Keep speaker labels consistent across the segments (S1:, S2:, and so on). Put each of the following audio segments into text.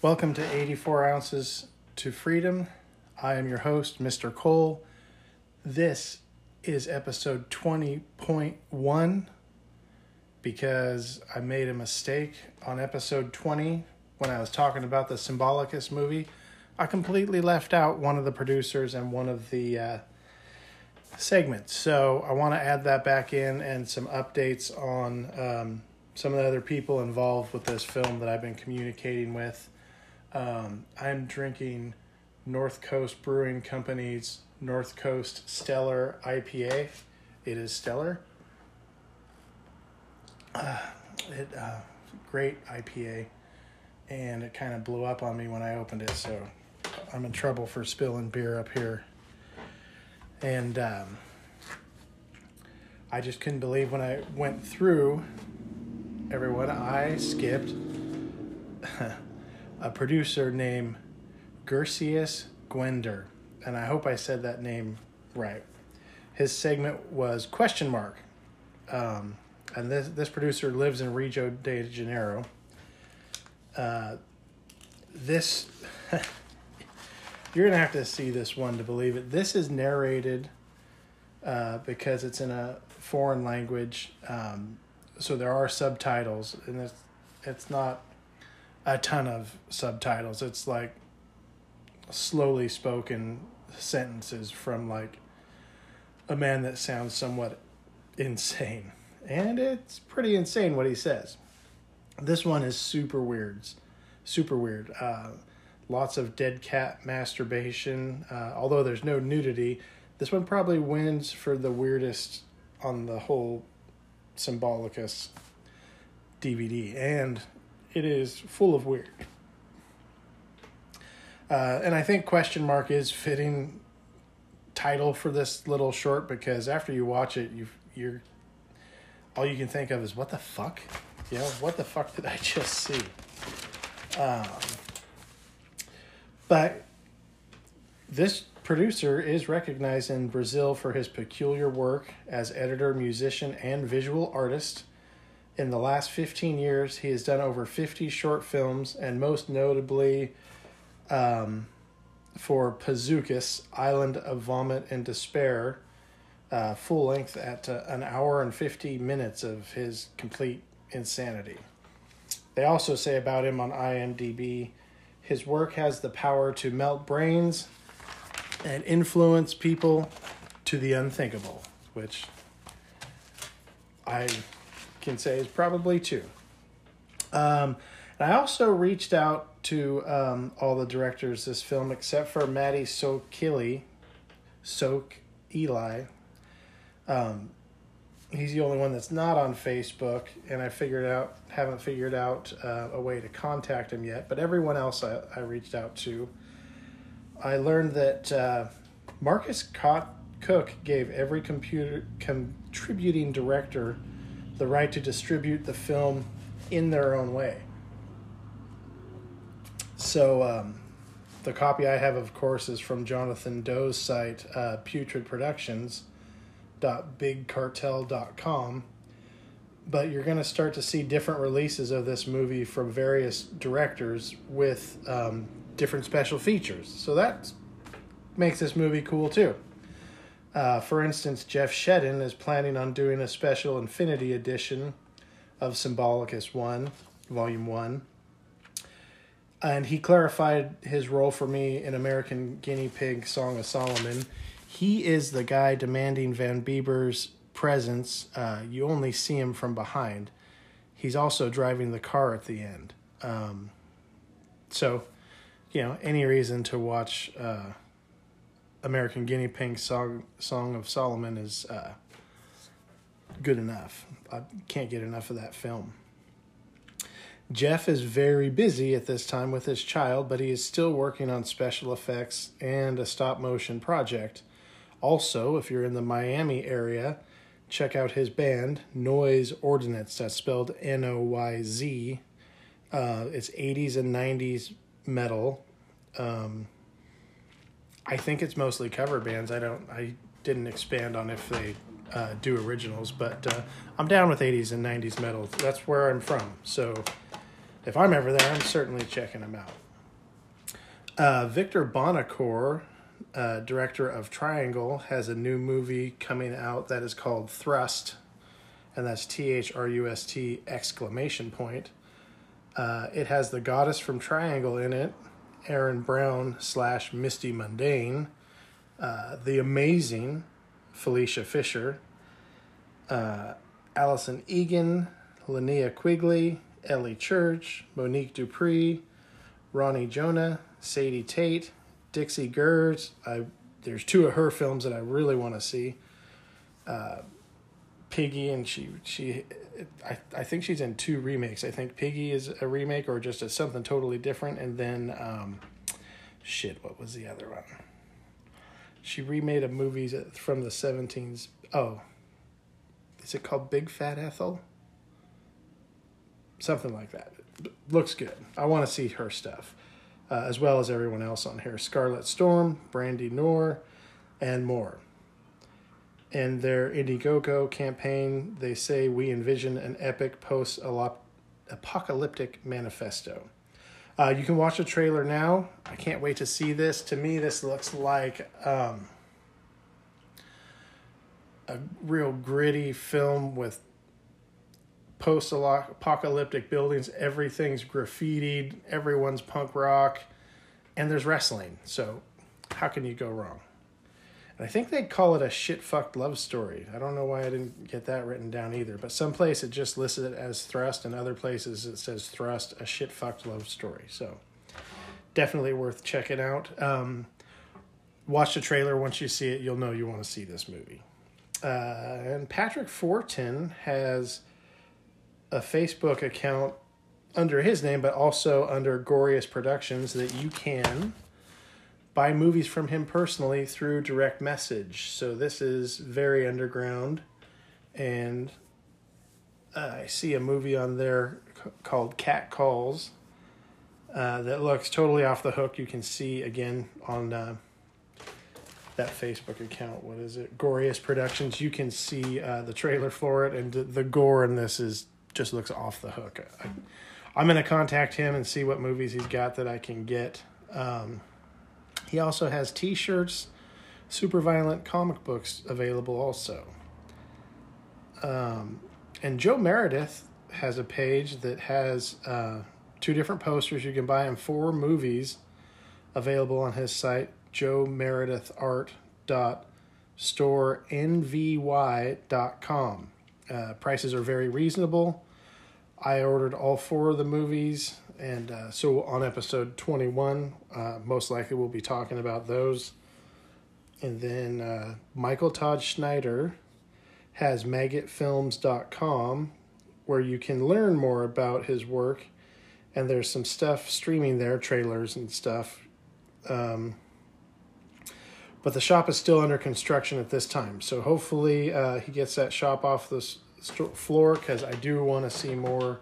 S1: Welcome to 84 Ounces to Freedom. I am your host, Mr. Cole. This is episode 20.1 because I made a mistake on episode 20 when I was talking about the Symbolicus movie. I completely left out one of the producers and one of the uh, segments. So I want to add that back in and some updates on um, some of the other people involved with this film that I've been communicating with. Um, I'm drinking North Coast Brewing Company's North Coast Steller IPA. It is stellar. Uh, it uh, great IPA, and it kind of blew up on me when I opened it. So I'm in trouble for spilling beer up here. And um, I just couldn't believe when I went through everyone. I skipped a producer named Gurcius Gewdner, and I hope I said that name right. His segment was question mark, um, and this this producer lives in Rio de Janeiro. Uh, this you're gonna have to see this one to believe it. This is narrated uh, because it's in a foreign language, um, so there are subtitles, and it's it's not a ton of subtitles. It's like slowly spoken sentences from like a man that sounds somewhat insane. And it's pretty insane what he says. This one is super weird. Super weird. Uh, lots of dead cat masturbation. Uh, although there's no nudity, this one probably wins for the weirdest on the whole Symbolicus DVD. And it is full of weird. Uh, and I think question mark is fitting title for this little short because after you watch it, you you're all you can think of is what the fuck, know, what the fuck did I just see? Um, but this producer is recognized in Brazil for his peculiar work as editor, musician, and visual artist. In the last 15 years, he has done over 50 short films, and most notably um, for Pazucus, Island of Vomit and Despair, uh, full length at uh, an hour and 50 minutes of his complete insanity. They also say about him on IMDb his work has the power to melt brains and influence people to the unthinkable, which I can say is probably two. Um, and I also reached out to um, all the directors this film except for Maddie Sokili, Soak Eli. Um, he's the only one that's not on Facebook, and I figured out haven't figured out uh, a way to contact him yet. But everyone else I, I reached out to, I learned that uh, Marcus Koch gave every computer contributing director the right to distribute the film in their own way. So, um, the copy I have, of course, is from Jonathan Doe's site, uh, putridproductions.bigcartel.com. But you're going to start to see different releases of this movie from various directors with um, different special features. So that makes this movie cool too. Uh, for instance, Jeff Shedden is planning on doing a special Infinity edition of Symbolicus 1, Volume 1. And he clarified his role for me in American Guinea Pig Song of Solomon. He is the guy demanding Van Bebber's presence. Uh, you only see him from behind. He's also driving the car at the end. Um, so, you know, any reason to watch. Uh, American Guinea Pig Song Song of Solomon is uh, good enough. I can't get enough of that film. Jeff is very busy at this time with his child, but he is still working on special effects and a stop motion project. Also, if you're in the Miami area, check out his band, Noyz Ordinance. That's spelled N O Y Z. Uh, it's 80s and 90s metal. Um, I think it's mostly cover bands. I don't. I didn't expand on if they uh, do originals, but uh, I'm down with 80s and 90s metal. That's where I'm from. So if I'm ever there, I'm certainly checking them out. Uh, Victor Bonacore, uh, director of Triangle, has a new movie coming out that is called Thrust, and that's T H R U S T exclamation point. Uh, it has the goddess from Triangle in it, Erin Brown slash Misty Mundae, uh, the amazing Felicia Fisher, uh, Allison Egan, Linnea Quigley, Ellie Church, Monique Dupree, Ronnie Jonah, Sadie Tate, Dixie Gers. I there's two of her films that I really want to see. Uh, Piggy and she she I I think she's in two remakes. I think Piggy is a remake or just a, something totally different, and then um, shit, what was the other one? She remade a movie from the seventeens. Oh, is it called Big Fat Ethel? Something like that. looks good. I want to see her stuff, uh, as well as everyone else on here. Scarlet Storm, Brandy Noor, and more. In their Indiegogo campaign, they say we envision an epic post apocalyptic manifesto. Uh, you can watch the trailer now. I can't wait to see this. To me, this looks like um, a real gritty film with post apocalyptic buildings. Everything's graffitied, everyone's punk rock, and there's wrestling. So, how can you go wrong? I think they call it a shit fucked love story. I don't know why I didn't get that written down either. But someplace it just lists it as thrust, and other places it says thrust a shit fucked love story. So definitely worth checking out. Um, watch the trailer. Once you see it, you'll know you want to see this movie. Uh, and Patrick Fortin has a Facebook account under his name, but also under Gorius Productions that you can buy movies from him personally through direct message. So this is very underground, and uh, I see a movie on there called Cat Calls uh, that looks totally off the hook. You can see again on uh, that Facebook account. What is it? Gorius Productions. You can see uh, the trailer for it, and the gore in this is just looks off the hook. I, am going to contact him and see what movies he's got that I can get. Um, he also has t shirts, super violent comic books available also. Um, and Joe Meredith has a page that has uh, two different posters. You can buy him four movies available on his site, Joe Meredith Art dot store nvy.com. Uh, prices are very reasonable. I ordered all four of the movies and uh, so on episode 21, uh, most likely we'll be talking about those. And then uh, Michael Todd Schneider has maggotfilms.com where you can learn more about his work. And there's some stuff streaming there, trailers and stuff. Um, but the shop is still under construction at this time. So hopefully uh, he gets that shop off the st- floor because I do want to see more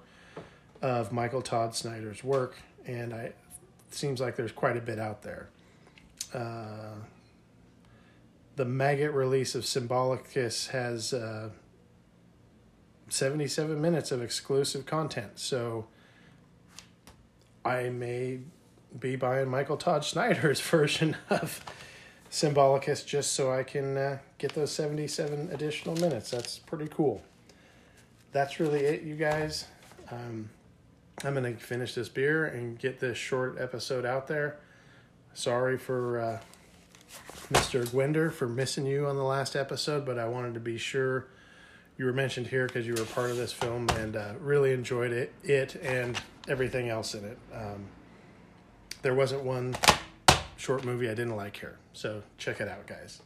S1: of Michael Todd Schneider's work, and I seems like there's quite a bit out there. Uh, the maggot release of Symbolicus has uh, 77 minutes of exclusive content, so I may be buying Michael Todd Schneider's version of Symbolicus just so I can uh, get those 77 additional minutes. That's pretty cool. That's really it, you guys. Um, I'm to finish this beer and get this short episode out there. Sorry for uh, Mr. Gewdner for missing you on the last episode, but I wanted to be sure you were mentioned here because you were part of this film and uh, really enjoyed it, it and everything else in it. Um, there wasn't one short movie I didn't like here, so check it out, guys.